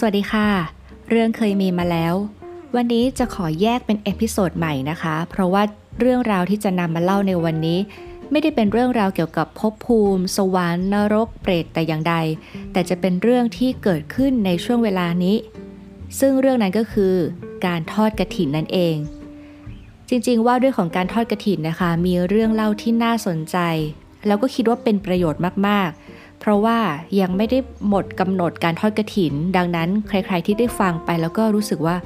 สวัสดีค่ะ เรื่องเคยมีมาแล้ว วันนี้จะขอแยกเป็น episode ใหม่นะคะ เพราะว่าเรื่องราวที่จะนำมาเล่าในวันนี้ ไม่ได้เป็นเรื่องราวเกี่ยวกับภพภูมิ สวรรค์นรกเปรตแต่อย่างใด แต่จะเป็นเรื่องที่เกิดขึ้นในช่วงเวลานี้ ซึ่งเรื่องนั้นก็คือ การทอดกระถินนั่นเอง จริงๆว่าด้วยของการทอดกระถินนะคะ มีเรื่องเล่าที่น่าสนใจ แล้วก็คิดว่าเป็นประโยชน์มากๆ เพราะว่ายังไม่ได้หมดกำหนดการทอดกระถิน ดังนั้นใครๆที่ได้ฟังไปแล้วก็รู้สึกว่า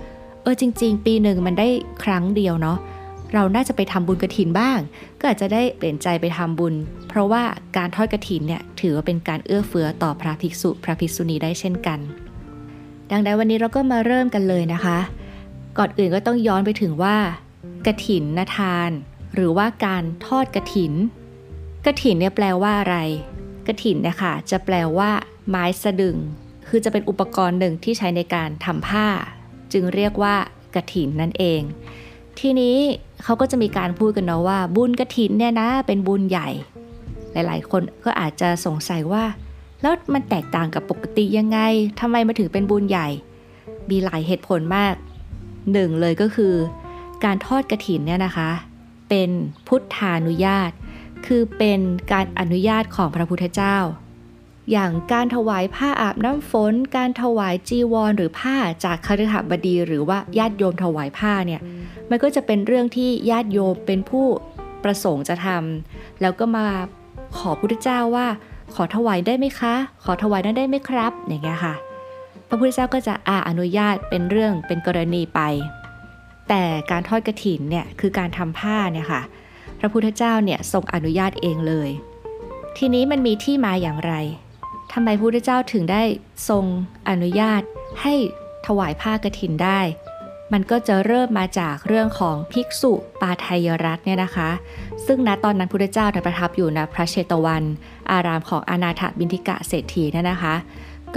เออจริง ๆ ปีหนึ่งมันได้ครั้งเดียวเนาะเราน่าจะไปทำบุญกระถินบ้าง ก็อาจจะได้เปลี่ยนใจไปทำบุญ เพราะว่าการทอดกระถินเนี่ยถือว่าเป็นการเอื้อเฟื้อต่อพระภิกษุพระภิกษุณีได้เช่นกัน ดังนั้นวันนี้เราก็มาเริ่มกันเลยนะคะ ก่อนอื่นก็ต้องย้อนไปถึงว่ากระถินนทาน หรือว่าการทอดกระถิน กระถินเนี่ยแปลว่าอะไร กระถินเนี่ยค่ะจะแปลว่า ไม้สะดึง คือจะเป็นอุปกรณ์หนึ่งที่ใช้ในการทำผ้า จึงเรียกว่ากระถินนั่นเอง ทีนี้เขาก็จะมีการพูดกันเนาะว่า บุญกระถินเนี่ยนะเป็นบุญใหญ่ หลายๆ คนก็อาจจะสงสัยว่า แล้วมันแตกต่างกับปกติยังไงทำไมมาถึงเป็นบุญใหญ่ มีหลายเหตุผลมากหนึ่งเลยก็คือ การทอดกระถินเนี่ยนะคะ เป็นพุทธานุญาต คือเป็นการอนุญาตของพระพุทธเจ้า อย่างการถวายผ้าอาบน้ำฝน การถวายจีวร หรือผ้าจากคฤหบดี หรือว่าญาติโยมถวายผ้าเนี่ยมันก็จะเป็นเรื่องที่ญาติโยมเป็นผู้ประสงค์จะทำแล้วก็มาขอพุทธเจ้าว่า ขอถวายได้ไหมคะ ขอถวายนั้นได้ไหมครับ อย่างเงี้ยค่ะ พระพุทธเจ้าก็จะอาอนุญาตเป็นเรื่องเป็นกรณีไป แต่การทอดกระถินเนี่ยคือการทำผ้าเนี่ยค่ะ ระพุทธเจ้าเนี่ยทรงอนุญาตเองเลย ทีนี้มันมีที่มาอย่างไรทำไมพระพุทธเจ้าถึงได้ทรงอนุญาตให้ถวายผ้ากรถินได้ มันก็จะเริ่มมาจากเรื่องของภิกษุปาทยรัตเนี่ยนะคะ ซึ่งณตอนนั้นพุทธเจ้าประทับอยู่ณพระเชตวัน อารามของอนาถบินทิกะเศรษฐีเนี่ยนะคะ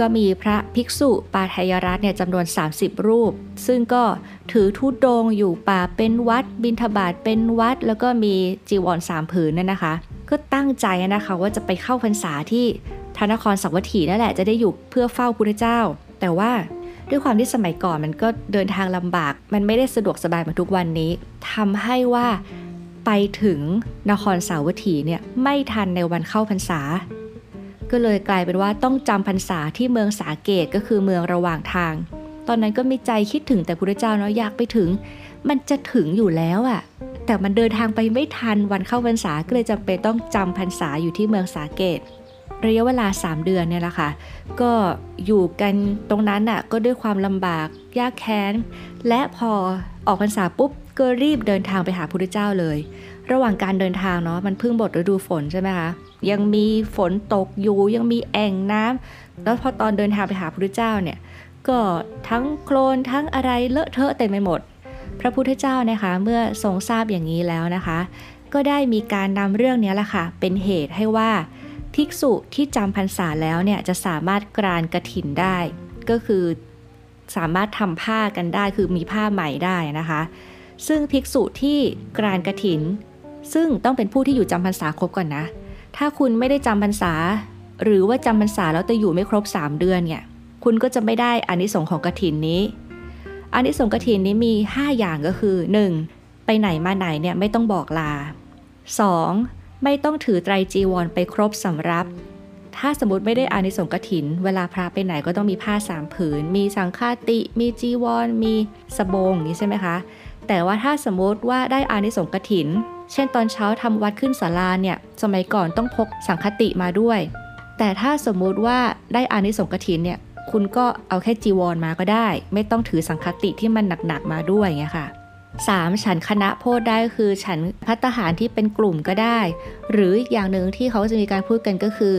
ก็มีพระภิกษุปาทยรัตเนี่ยจำนวน 30 รูป ซึ่งก็ถือทุดงอยู่ป่าเป็นวัด บินทบาทเป็นวัด แล้วก็มีจีวรสามผืนนั่นนะคะ ก็ตั้งใจนะคะว่าจะไปเข้าพรรษาที่พระนครสังวัตถีนั่นแหละจะได้อยู่เพื่อเฝ้าพุทธเจ้า แต่ว่าด้วยความที่สมัยก่อนมันก็เดินทางลำบาก มันไม่ได้สะดวกสบายเหมือนทุกวันนี้ทำให้ว่าไปถึงนครสาวัตถีเนี่ยไม่ทันในวันเข้าพรรษา ก็เลยกลายเป็นว่าต้องจำพรรษาที่เมืองสาเกตก็คือเมืองระหว่างทาง ตอนนั้นก็มีใจคิดถึงแต่พระเจ้าเนาะอยากไปถึง มันจะถึงอยู่แล้วอะ่ะ แต่มันเดินทางไปไม่ทันวันเข้าพรรษาก็เลยจำเป็นต้องจำพรรษาอยู่ที่เมืองสาเกตระยะเวลา 3 เดือนเนี่ยแหละค่ะ ก็อยู่กันตรงนั้นอะก็ด้วยความลำบากยากแค้น และพอออกพรรษาปุ๊บก็รีบเดินทางไปหาพระเจ้าเลย ระหว่างการเดินทางเนาะมันเพิ่งบทฤดูฝนใช่ไหมคะยังมีฝนตกอยู่ยังมีแอ่งน้ำแล้วพอตอนเดินทางไปหาพระพุทธเจ้าเนี่ยก็ทั้งโคลนทั้งอะไรเลอะเทอะเต็มไปหมด พระพุทธเจ้านะคะเมื่อทรงทราบอย่างนี้แล้วนะคะ ก็ได้มีการนำเรื่องนี้แหละค่ะเป็นเหตุให้ว่าภิกษุที่จำพรรษาแล้วเนี่ยจะสามารถกรานกระถินได้ ก็คือสามารถทำผ้ากันได้คือมีผ้าใหม่ได้นะคะ ซึ่งภิกษุที่กรานกระถิน ซึ่งต้องเป็นผู้ที่อยู่จำพรรษาครบก่อนนะ ถ้าคุณไม่ได้จำพรรษา หรือว่าจำพรรษาแล้วแต่อยู่ไม่ครบ 3 เดือนเนี่ย คุณก็จะไม่ได้อานิสงส์ของกระถินนี้อานิสงส์กระถินนี้มี 5 อย่างก็คือ 1. ไปไหนมาไหนเนี่ยไม่ต้องบอกลา 2. ไม่ต้องถือไตรจีวรไปครบสำรับ ถ้าสมมติไม่ได้อานิสงส์กระถิน เวลาพระไปไหนก็ต้องมีผ้าสามผืน มีสังฆาติ มีจีวร มีสบงนี้ใช่ไหมคะ แต่ว่าถ้าสมมติว่าได้อานิสงส์กระถิน เช่นตอนเช้าทำวัดขึ้นศาลาเนี่ยสมัยก่อนต้องพกสังคติมาด้วย แต่ถ้าสมมุติว่าได้อานิสงส์กฐินเนี่ยคุณก็เอาแค่จีวรมาก็ได้ ไม่ต้องถือสังคติที่มันหนักๆมาด้วยไงค่ะ 3. ฉันคณะโพธได้คือฉันพัตหารที่เป็นกลุ่มก็ได้ หรืออย่างหนึ่งที่เขาจะมีการพูดกันก็คือ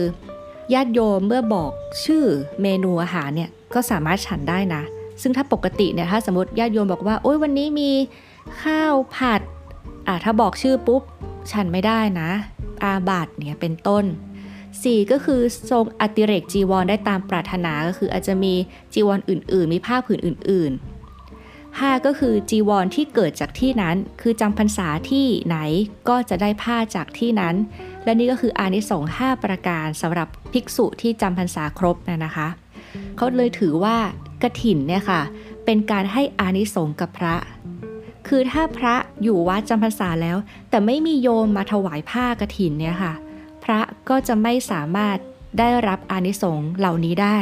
ญาติโยมเมื่อบอกชื่อเมนูอาหารเนี่ยก็สามารถฉันได้นะ ซึ่งถ้าปกติเนี่ยถ้าสมมติญาติโยมบอกว่าโอ้ยวันนี้มีข้าวผัด อ่าถ้าบอกชื่อปุ๊บ ฉันไม่ได้นะ อาบัตเนี่ยเป็นต้น 4 ก็คือทรงอติเรกจีวรได้ตามปรารถนาก็คืออาจจะมีจีวรออื่น ๆ มีผ้าผืนอื่น ๆ 5 ก็คือจีวรที่เกิดจากที่นั้น คือจำพรรษาที่ไหนก็จะได้ผ้าจากที่นั้น และนี่ก็คืออานิสงส์5ประการสำหรับภิกษุที่จำพรรษาครบนะนะคะเขาเลยถือว่ากระถินเนี่ยค่ะเป็นการให้อานิสงส์กับพระ คือถ้าพระอยู่วัดจำพรรษาแล้ว แต่ไม่มีโยมมาถวายผ้ากระถินเนี่ยค่ะ พระก็จะไม่สามารถได้รับอานิสงส์เหล่านี้ได้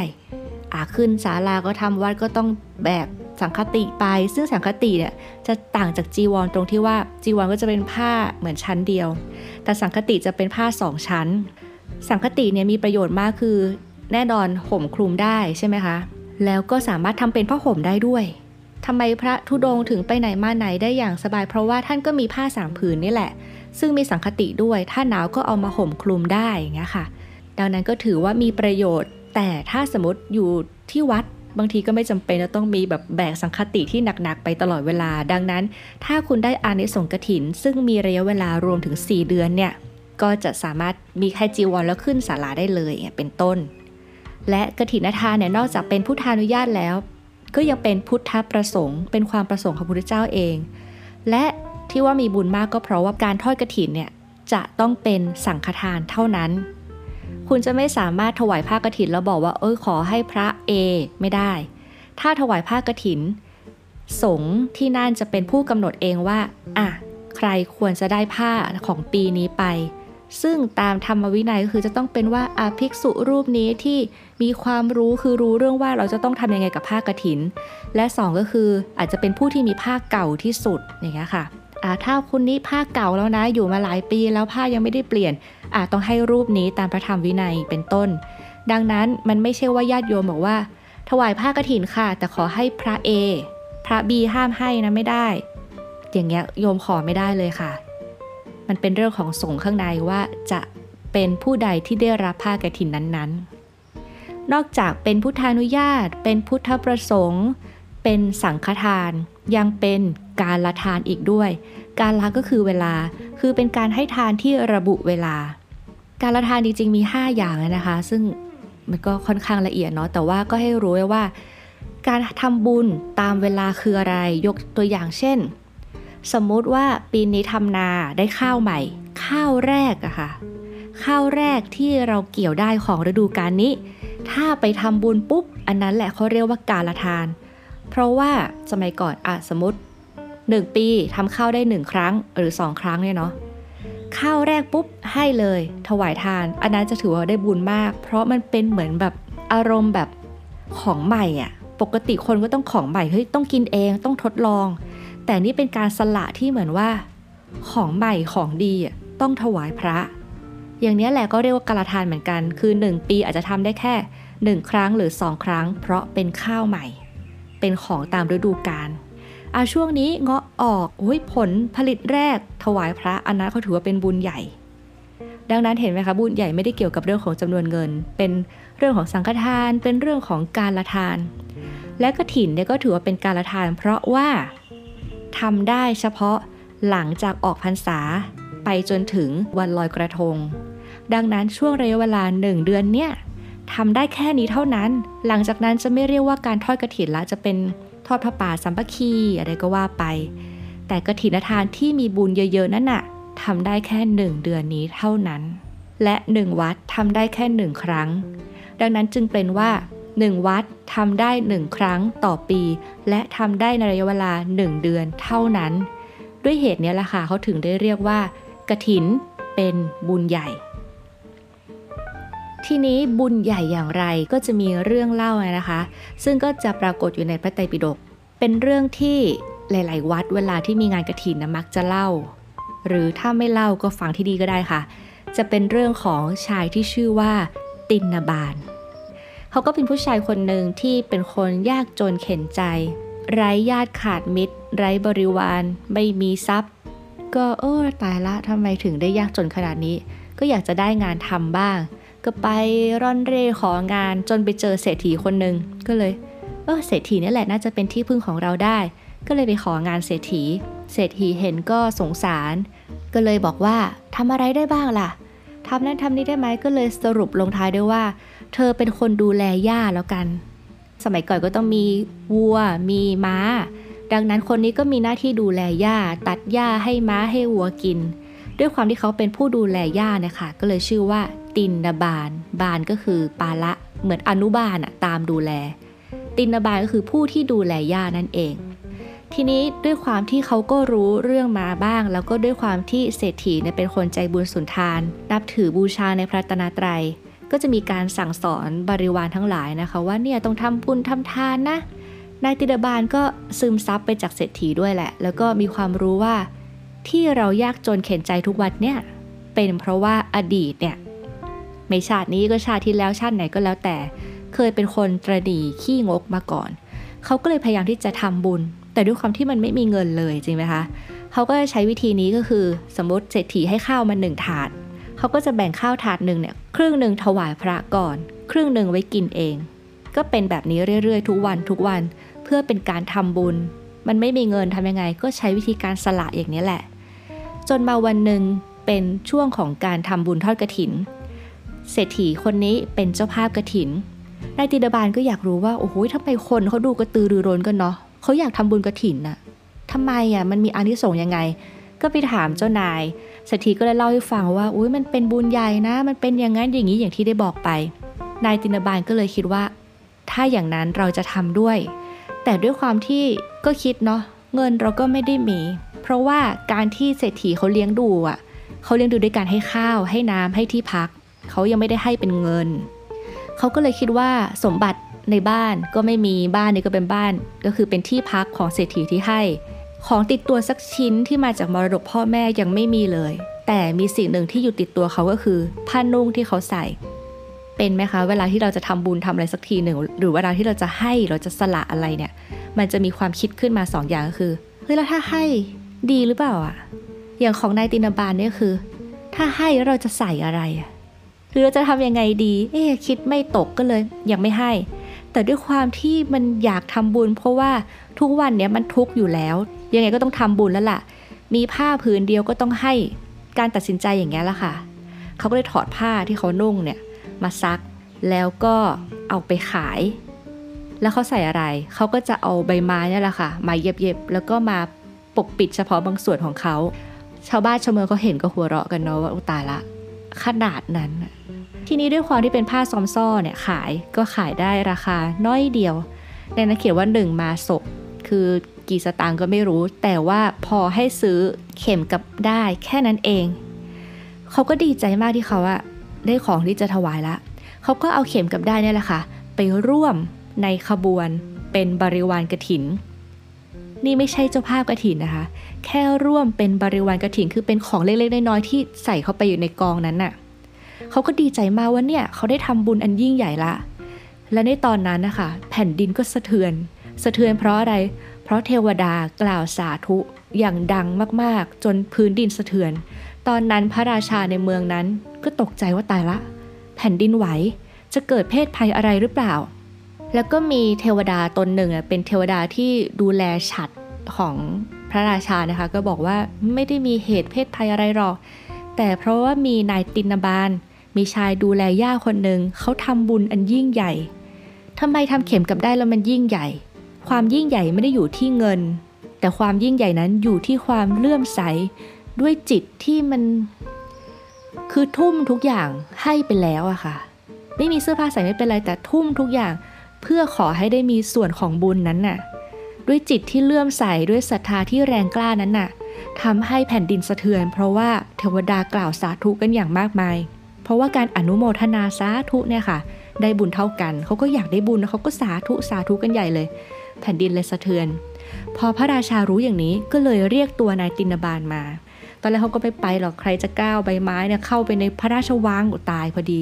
อาขึ้นศาลาก็ทำวัดก็ต้องแบกสังคติไป ซึ่งสังคติเนี่ยจะต่างจากจีวรตรงที่ว่าจีวรก็จะเป็นผ้าเหมือนชั้นเดียว แต่สังคติจะเป็นผ้าสองชั้น สังคติเนี่ยมีประโยชน์มากคือ แน่นอนห่มคลุมได้ใช่ไหมคะ แล้วก็สามารถทำเป็นผ้าห่มได้ด้วย ทำไมพระธุดงถึงไปไหนมาไหนได้อย่างสบาย เพราะว่าท่านก็มีผ้าสามผืนนี่แหละ ซึ่งมีสังคติด้วย ถ้าหนาวก็เอามาห่มคลุมได้อย่างเงี้ยค่ะ ดังนั้นก็ถือว่ามีประโยชน์ แต่ถ้าสมมติอยู่ที่วัดบางทีก็ไม่จำเป็นจะต้องมีแบบแบกสังคติที่หนักๆไปตลอดเวลา ดังนั้น ถ้าคุณได้อานิสงส์กถิน ซึ่งมีระยะเวลารวมถึง 4 เดือนเนี่ย ก็จะสามารถมีแค่จีวรแล้วขึ้นศาลาได้เลยเป็นต้น และกถินทานเนี่ยนอกจากเป็นพุทธานุญาตแล้ว ก็ยังเป็นพุทธประสงค์ เป็นความประสงค์ของพระพุทธเจ้าเอง และที่ว่ามีบุญมากก็เพราะว่าการทอดกระถินเนี่ยจะต้องเป็นสังฆทานเท่านั้น คุณจะไม่สามารถถวายผ้ากรถินแล้วบอกว่า เออขอให้พระเอไม่ได้ ถ้าถวายผ้ากรถิน สงฆ์ที่นั่นจะเป็นผู้กำหนดเองว่า อะ ใครควรจะได้ผ้าของปีนี้ไป ซึ่งตามธรรมวินัยก็คือจะต้องเป็นว่าอาภิกษุรูปนี้ที่มีความรู้คือรู้เรื่องว่าเราจะต้องทำยังไงกับผ้ากรถิน และ 2 ก็คืออาจจะเป็นผู้ที่มีผ้าเก่าที่สุดอย่างเงี้ยค่ะถ้าคุณนี้ผ้าเก่าแล้วนะอยู่มาหลายปีแล้วผ้ายังไม่ได้เปลี่ยนอาจต้องให้รูปนี้ตามพระธรรมวินัยเป็นต้น ดังนั้นมันไม่ใช่ว่าญาติโยมบอกว่า ถวายผ้ากรถินค่ะ แต่ขอให้พระเอพระบีห้ามให้นะไม่ได้ อย่างเงี้ยโยมขอไม่ได้เลยค่ะ มันเป็นเรื่องของสงฆ์ข้างในว่าจะเป็นผู้ใดที่ได้รับผ้ากรถินนั้นๆ นอกจากเป็นพุทธานุญาต เป็นพุทธประสงค์ เป็นสังฆทาน ยังเป็นการละทานอีกด้วย การละก็คือเวลา คือเป็นการให้ทานที่ระบุเวลา การละทานจริงๆมี 5 อย่างนะคะ ซึ่งมันก็ค่อนข้างละเอียดเนาะ แต่ว่าก็ให้รู้ไว้ว่า การทำบุญตามเวลาคืออะไร ยกตัวอย่างเช่น สมมุติว่าปีนี้ทำนาได้ข้าวใหม่ ข้าวแรกอะค่ะ ข้าวแรกที่เราเกี่ยวได้ของฤดูกาลนี้ ถ้าไปทำบุญปุ๊บ อันนั้นแหละเขาเรียกว่าการละทาน เพราะว่าสมัยก่อนอะสมมติ 1 ปีทำข้าวได้ 1 ครั้งหรือ 2 ครั้งเนี่ยเนาะข้าวแรกปุ๊บให้เลย ถวายทาน อันนั้นจะถือว่าได้บุญมาก เพราะมันเป็นเหมือนแบบอารมณ์แบบของใหม่อะปกติคนก็ต้องของใหม่เฮ้ยต้องกินเองต้องทดลอง แต่นี่เป็นการสละที่เหมือนว่า ของใหม่ของดีต้องถวายพระ อย่างนี้แหละก็เรียกว่าการทานเหมือนกัน คือ 1 ปีอาจจะทำได้แค่ 1 ครั้งหรือ 2 ครั้ง เพราะเป็นข้าวใหม่ เป็นของตามฤดูกาลอาช่วงนี้เงาะออกอยผลผลิตแรกถวายพระอันนั้นเขาถือว่าเป็นบุญใหญ่ ดังนั้นเห็นไหมคะบุญใหญ่ไม่ได้เกี่ยวกับเรื่องของจำนวนเงิน เป็นเรื่องของสังฆทาน เป็นเรื่องของการละทาน และกระถินเนี่ยก็ถือว่าเป็นการละทาน เพราะว่า ทำได้เฉพาะหลังจากออกพรรษา ไปจนถึงวันลอยกระทง ดังนั้นช่วงระยะเวลาหนึ่งเดือนเนี่ยทำได้แค่นี้เท่านั้น หลังจากนั้นจะไม่เรียกว่าการทอดกระถินละจะเป็นทอดพระป่าสัมปคีอะไรก็ว่าไป แต่กฐินทานที่มีบุญเยอะๆนั่นน่ะทำได้แค่หนึ่งเดือนนี้เท่านั้น และหนึ่งวัดทำได้แค่หนึ่งครั้ง ดังนั้นจึงเป็นว่า หนึ่งวัดทำได้หนึ่งครั้งต่อปี และทำได้ในระยะเวลาหนึ่งเดือนเท่านั้น ด้วยเหตุนี้แหละค่ะเขาถึงได้เรียกว่ากระถินเป็นบุญใหญ่ ทีนี้บุญใหญ่อย่างไรก็จะมีเรื่องเล่านะคะ ซึ่งก็จะปรากฏอยู่ในพระไตรปิฎกเป็นเรื่องที่หลาย ๆ วัดเวลาที่มีงานกระถินนะมักจะเล่า หรือถ้าไม่เล่าก็ฟังที่ดีก็ได้ค่ะ จะเป็นเรื่องของชายที่ชื่อว่าตินนาบาน เขาก็เป็นผู้ชายคนหนึ่งที่เป็นคนยากจนเข็นใจ ไร้ญาติขาดมิตร ไร้บริวาร ไม่มีทรัพย์ ก็เออตายละทำไมถึงได้ยากจนขนาดนี้ ก็อยากจะได้งานทำบ้าง ก็ไปร่อนเร่ของานจนไปเจอเศรษฐีคนหนึ่งก็เลย เออเศรษฐีนี่แหละน่าจะเป็นที่พึ่งของเราได้ ก็เลยไปของานเศรษฐี เศรษฐีเห็นก็สงสาร ก็เลยบอกว่าทำอะไรได้บ้างล่ะทำนั้นทำนี้ได้ไหมก็เลยสรุปลงท้ายด้วยว่า เธอเป็นคนดูแลหญ้าแล้วกัน สมัยก่อนก็ต้องมีวัว มีม้า ดังนั้นคนนี้ก็มีหน้าที่ดูแลหญ้าตัดหญ้าให้ม้าให้วัวกิน ด้วยความที่เขาเป็นผู้ดูแลหญ้านะคะก็เลยชื่อว่า ตินดาบานบานก็คือปาละเหมือนอนุบาลอะตามดูแล ตินนบาลก็คือผู้ที่ดูแลย่านั่นเองทีนี้ด้วยความที่เขาก็รู้เรื่องมาบ้าง แล้วก็ด้วยความที่เศรษฐีเนี่ยเป็นคนใจบุญสุนทาน นับถือบูชาในพระตนาตรัย ก็จะมีการสั่งสอนบริวารทั้งหลายนะคะว่าเนี่ยต้องทำบุญทำทานนะ นายติดาบาลก็ซึมซับไปจากเศรษฐีด้วยแหละ แล้วก็มีความรู้ว่าที่เรายากจนเข็นใจทุกวันเนี่ยเป็นเพราะว่าอดีตเนี่ยไม่ชาตินี้ก็ชาติที่แล้วชาติไหนก็แล้วแต่ เคยเป็นคนตรดีขี้งกมาก่อน เขาก็เลยพยายามที่จะทำบุญ แต่ด้วยความที่มันไม่มีเงินเลยจริงไหมคะเขาก็ใช้วิธีนี้ก็คือสมมติเศรษฐีให้ข้าวมาหนึ่งถาด เขาก็จะแบ่งข้าวถาดหนึ่งเนี่ยครึ่งหนึ่งถวายพระก่อน ครึ่งหนึ่งไว้กินเอง ก็เป็นแบบนี้เรื่อยๆ ทุกวันทุกวันเพื่อเป็นการทำบุญ มันไม่มีเงินทำยังไง ก็ใช้วิธีการสละอย่างนี้แหละ จนมาวันหนึ่งเป็นช่วงของการทำบุญทอดกระถิน เศรษฐีคนนี้เป็นเจ้าภาพกระถินนายติดาบาลก็อยากรู้ว่าโอ้โหทำไมคนเขาดูกระตือรือร้นกันเนาะเขาอยากทำบุญกระถินน่ะทำไมอะมันมีอานิสงส์ยังไง ก็ไปถามเจ้านาย เศรษฐีก็เลยเล่าให้ฟังว่าอุ้ยมันเป็นบุญใหญ่นะ มันเป็นอย่างนั้นอย่างนี้อย่างที่ได้บอกไป นายตินบาลก็เลยคิดว่า ถ้าอย่างนั้นเราจะทำด้วย แต่ด้วยความที่ก็คิดเนาะเงินเราก็ไม่ได้มี เพราะว่าการที่เศรษฐีเขาเลี้ยงดูอะเขาเลี้ยงดูด้วยการให้ข้าว ให้น้ำให้ที่พัก เขายังไม่ได้ให้เป็นเงิน เขาก็เลยคิดว่าสมบัติในบ้านก็ไม่มีบ้านนี้ก็เป็นบ้าน ก็คือเป็นที่พักของเศรษฐีที่ให้ ของติดตัวสักชิ้นที่มาจากมรดกพ่อแม่ยังไม่มีเลย แต่มีสิ่งหนึ่งที่อยู่ติดตัวเขาก็คือ ผ้านุ่งที่เขาใส่ เป็นไหมคะ เวลาที่เราจะทำบุญทำอะไรสักทีหนึ่ง หรือเวลาที่เราจะให้เราจะสละอะไรเนี่ย มันจะมีความคิดขึ้นมาสองอย่างก็คือเฮ้ยแล้วถ้าให้ดีหรือเปล่าอะอย่างของนายตินาบาลเนี่ยคือ ถ้าให้เราจะใส่อะไรอะหรือเราจะทำยังไงดี เอ๊คิดไม่ตกก็เลยยังไม่ให้ แต่ด้วยความที่มันอยากทำบุญ เพราะว่าทุกวันเนี้ยมันทุกข์อยู่แล้ว ยังไงก็ต้องทำบุญแล้วล่ะ มีผ้าผืนเดียวก็ต้องให้การตัดสินใจอย่างเงี้ยละค่ะ เขาก็เลยถอดผ้าที่เขานุ่งเนี่ยมาซักแล้วก็เอาไปขาย แล้วเขาใส่อะไร เขาก็จะเอาใบไม้นี่แหละค่ะ มาเย็บๆ แล้วก็มาปกปิดเฉพาะบางส่วนของเขา ชาวบ้านชาวเมืองเขาเห็นก็หัวเราะกันเนาะว่าอุตายละขนาดนั้น ทีนี้ด้วยความที่เป็นผ้าซอมซ่อเนี่ยขายก็ขายได้ราคาน้อยเดียว ในนั้นเขียนว่าหนึ่งมาศกคือ กี่สตางค์ก็ไม่รู้ แต่ว่าพอให้ซื้อเข็มกับได้แค่นั้นเอง เขาก็ดีใจมากที่เขาอะได้ของที่จะถวายละ เขาก็เอาเข็มกับได้นี่แหละค่ะ ไปร่วมในขบวนเป็นบริวารกระถิน นี่ไม่ใช่เจ้าภาพกระถินนะคะ แค่ร่วมเป็นบริวารกระถินคือเป็นของเล็กๆน้อยๆที่ใส่เข้าไปอยู่ในกองนั้นน่ะเขาก็ดีใจมากว่าเนี่ยเขาได้ทำบุญอันยิ่งใหญ่ละ และในตอนนั้นนะคะแผ่นดินก็สะเทือน สะเทือนเพราะอะไร เพราะเทวดากล่าวสาธุอย่างดังมากๆ จนพื้นดินสะเทือน ตอนนั้นพระราชาในเมืองนั้นก็ตกใจว่าตายละ แผ่นดินไหวจะเกิดเพศภัยอะไรหรือเปล่า แล้วก็มีเทวดาตนหนึ่งเป็นเทวดาที่ดูแลฉัดของพระราชานะคะ ก็บอกว่าไม่ได้มีเหตุเพศภัยอะไรหรอก แต่เพราะว่ามีนายตินบาล มีชายดูแลย่าคนหนึ่งเขาทำบุญอันยิ่งใหญ่ทำไมทำเข็มกับได้แล้วมันยิ่งใหญ่ ความยิ่งใหญ่ไม่ได้อยู่ที่เงิน แต่ความยิ่งใหญ่นั้นอยู่ที่ความเลื่อมใส ด้วยจิตที่มัน คือทุ่มทุกอย่างให้ไปแล้วอะค่ะ ไม่มีเสื้อผ้าใส่ไม่เป็นไรแต่ทุ่มทุกอย่างเพื่อขอให้ได้มีส่วนของบุญนั้นน่ะ ด้วยจิตที่เลื่อมใสด้วยศรัทธาที่แรงกล้านั้นน่ะทำให้แผ่นดินสะเทือน เพราะว่าเทวดากล่าวสาธุกันอย่างมากมาย เพราะว่าการอนุโมทนาสาธุเนี่ยค่ะ ได้บุญเท่ากัน เขาก็อยากได้บุญเขาก็สาธุสาธุกันใหญ่เลย แผ่นดินเลยสะเทือน พอพระราชารู้อย่างนี้ก็เลยเรียกตัวนายตินบาลมา ตอนแรกเขาก็ไม่ไปหรอกใครจะก้าวใบไม้เนี่ยเข้าไปในพระราชวังตายพอดี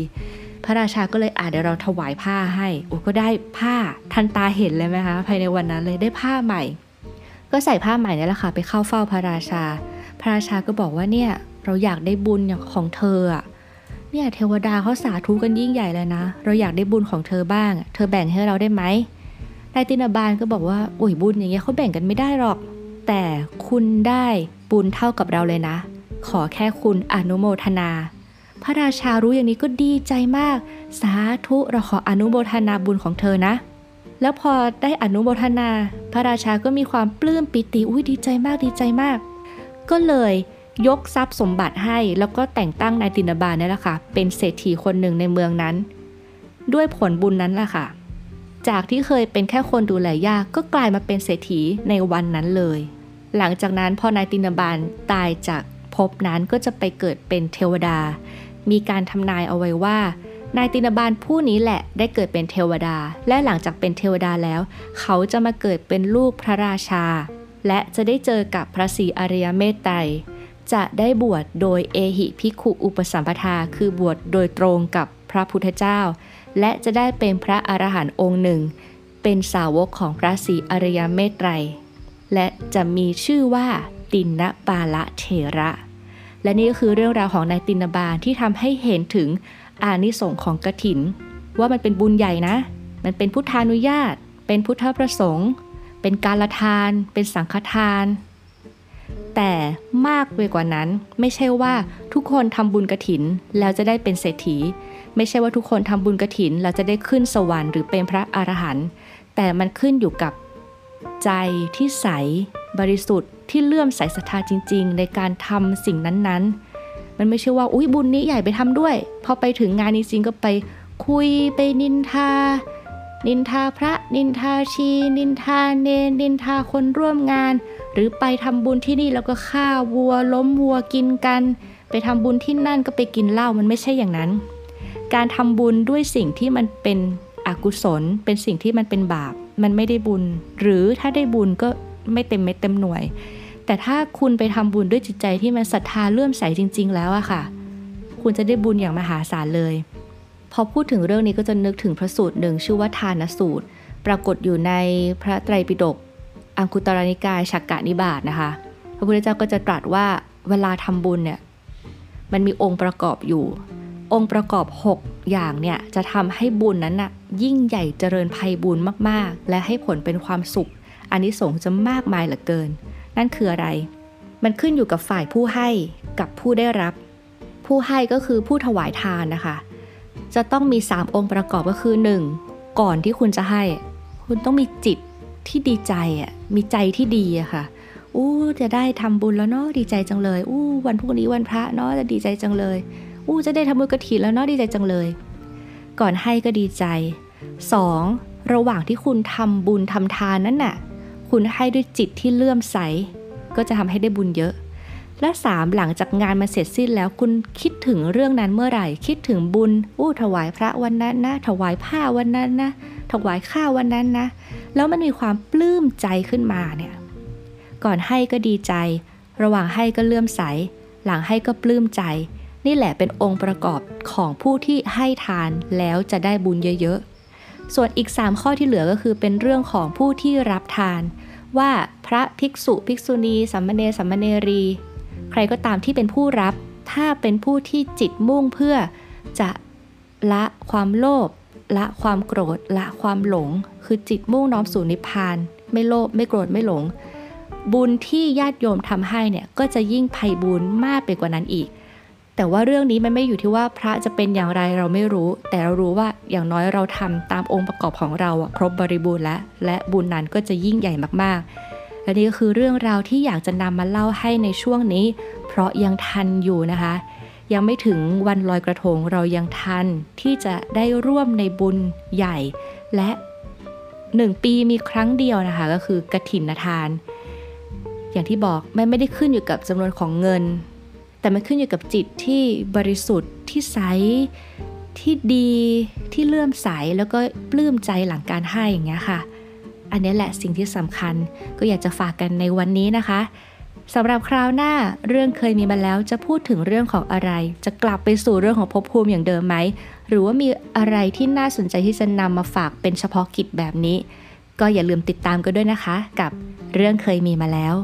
พระราชาก็เลยอ่าเดี๋ยวเราถวายผ้าให้โอ้ก็ได้ผ้าทันตาเห็นเลยไหมคะภายในวันนั้นเลยได้ผ้าใหม่ ก็ใส่ผ้าใหม่นี่แหละค่ะไปเข้าเฝ้าพระราชา พระราชาก็บอกว่าเนี่ยเราอยากได้บุญของเธออะเนี่ยเทวดาเขาสาธุกันยิ่งใหญ่เลยนะ เราอยากได้บุญของเธอบ้าง เธอแบ่งให้เราได้ไหม นายตินาบาลก็บอกว่าโอ้ยบุญอย่างเงี้ยเขาแบ่งกันไม่ได้หรอก แต่คุณได้บุญเท่ากับเราเลยนะ ขอแค่คุณอนุโมทนา พระราชารู้อย่างนี้ก็ดีใจมาก สาธุเราขออนุโมทนาบุญของเธอนะ แล้วพอได้อนุโมทนา พระราชาก็มีความปลื้มปิติอุ้ยดีใจมากดีใจมาก ก็เลยยกทรัพย์สมบัติให้แล้วก็แต่งตั้งนายตินบาลนี่แหละค่ะเป็นเศรษฐีคนหนึ่งในเมืองนั้น ด้วยผลบุญนั้นแหละค่ะ จากที่เคยเป็นแค่คนดูแลยากก็กลายมาเป็นเศรษฐีในวันนั้นเลย หลังจากนั้นพอนายตินบาลตายจากภพนั้นก็จะไปเกิดเป็นเทวดา มีการทำนายเอาไว้ว่า นายตินบาลผู้นี้แหละได้เกิดเป็นเทวดา และหลังจากเป็นเทวดาแล้ว เขาจะมาเกิดเป็นลูกพระราชา และจะได้เจอกับพระศรีอริยเมตไตรจะได้บวชโดยเอหิพิขุอุปสัมปทา คือบวชโดยตรงกับพระพุทธเจ้า และจะได้เป็นพระอรหันต์องค์หนึ่ง เป็นสาวกของพระศรีอริยเมตไตร และจะมีชื่อว่าตินนปาละเทระ และนี่ก็คือเรื่องราวของนายตินบาลที่ทำให้เห็นถึงอานิสงค์ของกถิน ว่ามันเป็นบุญใหญ่นะ มันเป็นพุทธานุญาต เป็นพุทธประสงค์ เป็นการละทาน เป็นสังฆทาน แต่มากไปกว่านั้นไม่ใช่ว่าทุกคนทำบุญกระถินแล้วจะได้เป็นเศรษฐี ไม่ใช่ว่าทุกคนทำบุญกระถินแล้วจะได้ขึ้นสวรรค์หรือเป็นพระอรหันต์แต่มันขึ้นอยู่กับใจที่ใส บริสุทธิ์ที่เลื่อมใสศรัทธาจริง ๆ ในการทำสิ่งนั้นๆ มันไม่ใช่ว่าอุ้ยบุญนี้ใหญ่ไปทำด้วย พอไปถึงงานนี้จริงก็ไปคุยไปนินทา นินทาพระ นินทาชี นินทาเนนินทาคนร่วมงาน หรือไปทำบุญที่นี่แล้วก็ฆ่าวัว ล้มวัวกินกัน ไปทำบุญที่นั่นก็ไปกินเหล้ามันไม่ใช่อย่างนั้น การทำบุญด้วยสิ่งที่มันเป็นอกุศล เป็นสิ่งที่มันเป็นบาป มันไม่ได้บุญ หรือถ้าได้บุญก็ไม่เต็มเม็ดเต็มหน่วย แต่ถ้าคุณไปทำบุญด้วยจิตใจที่มันศรัทธาเลื่อมใสจริง ๆ แล้วอะค่ะ คุณจะได้บุญอย่างมหาศาลเลย พอพูดถึงเรื่องนี้ก็จะนึกถึงพระสูตรหนึ่งชื่อว่าทานสูตร ปรากฏอยู่ในพระไตรปิฎกอังคุตรนิกายฉักกะนิบาตนะคะ พระพุทธเจ้าก็จะตรัสว่าเวลาทำบุญเนี่ยมันมีองค์ประกอบอยู่ องค์ประกอบ 6 อย่างเนี่ยจะทำให้บุญนั้นน่ะยิ่งใหญ่เจริญภัยบุญมากๆ และให้ผลเป็นความสุขอันนี้สงจะมากมายเหลือเกิน นั่นคืออะไร มันขึ้นอยู่กับฝ่ายผู้ให้กับผู้ได้รับ ผู้ให้ก็คือผู้ถวายทานนะคะ จะต้องมี 3 องค์ประกอบก็คือ 1. ก่อนที่คุณจะให้ คุณต้องมีจิตที่ดีใจอะมีใจที่ดีอะค่ะอู้จะได้ทำบุญแล้วเนาะดีใจจังเลยอู้วันพรุ่งนี้วันพระเนาะจะดีใจจังเลย อู้จะได้ทำบุญกระถินแล้วเนาะดีใจจังเลย ก่อนให้ก็ดีใจ 2. ระหว่างที่คุณทำบุญทำทานนั่นน่ะ คุณให้ด้วยจิตที่เลื่อมใส ก็จะทำให้ได้บุญเยอะ และ 3. หลังจากงานมาเสร็จสิ้นแล้วคุณคิดถึงเรื่องนั้นเมื่อไหร่ คิดถึงบุญ อู้ถวายพระวันนั้นนะ ถวายผ้าวันนั้นนะ ถวายข้าววันนั้นนะ แล้วมันมีความปลื้มใจขึ้นมาเนี่ย ก่อนให้ก็ดีใจ ระหว่างให้ก็เลื่อมใส หลังให้ก็ปลื้มใจ นี่แหละเป็นองค์ประกอบของผู้ที่ให้ทานแล้วจะได้บุญเยอะๆ ส่วนอีก 3 ข้อที่เหลือก็คือเป็นเรื่องของผู้ที่รับทาน ว่าพระภิกษุภิกษุณีสัมมเนสัมมเนรี ใครก็ตามที่เป็นผู้รับ ถ้าเป็นผู้ที่จิตมุ่งเพื่อจะละความโลภละความโกรธละความหลง คือจิตมุ่งน้อมสู่นิพพาน ไม่โลภไม่โกรธไม่หลง บุญที่ญาติโยมทำให้เนี่ยก็จะยิ่งไพ่บุญมากไปกว่านั้นอีก แต่ว่าเรื่องนี้มันไม่อยู่ที่ว่าพระจะเป็นอย่างไรเราไม่รู้ แต่เรารู้ว่าอย่างน้อยเราทำตามองค์ประกอบของเราครบบริบูรณ์แล้วและบุญนั้นก็จะยิ่งใหญ่มากๆ และนี่ก็คือเรื่องราวที่อยากจะนำมาเล่าให้ในช่วงนี้ เพราะยังทันอยู่นะคะ ยังไม่ถึงวันลอยกระทงเรายังทันที่จะได้ร่วมในบุญใหญ่ และหนึ่งปีมีครั้งเดียวนะคะก็คือกระถินทาน อย่างที่บอกมันไม่ได้ขึ้นอยู่กับจำนวนของเงิน แต่มันขึ้นอยู่กับจิตที่บริสุทธิ์ที่ใสที่ดีที่เลื่อมใสแล้วก็ปลื้มใจหลังการให้อย่างเงี้ยค่ะ อันนี้แหละสิ่งที่สำคัญก็อยากจะฝากกันในวันนี้นะคะสำหรับคราวหน้าเรื่องเคยมีมาแล้วจะพูดถึงเรื่องของอะไร จะกลับไปสู่เรื่องของภพภูมิอย่างเดิมไหม หรือว่ามีอะไรที่น่าสนใจที่จะนำมาฝากเป็นเฉพาะกิจแบบนี้ ก็อย่าลืมติดตามกันด้วยนะคะ กับเรื่องเคยมีมาแล้ว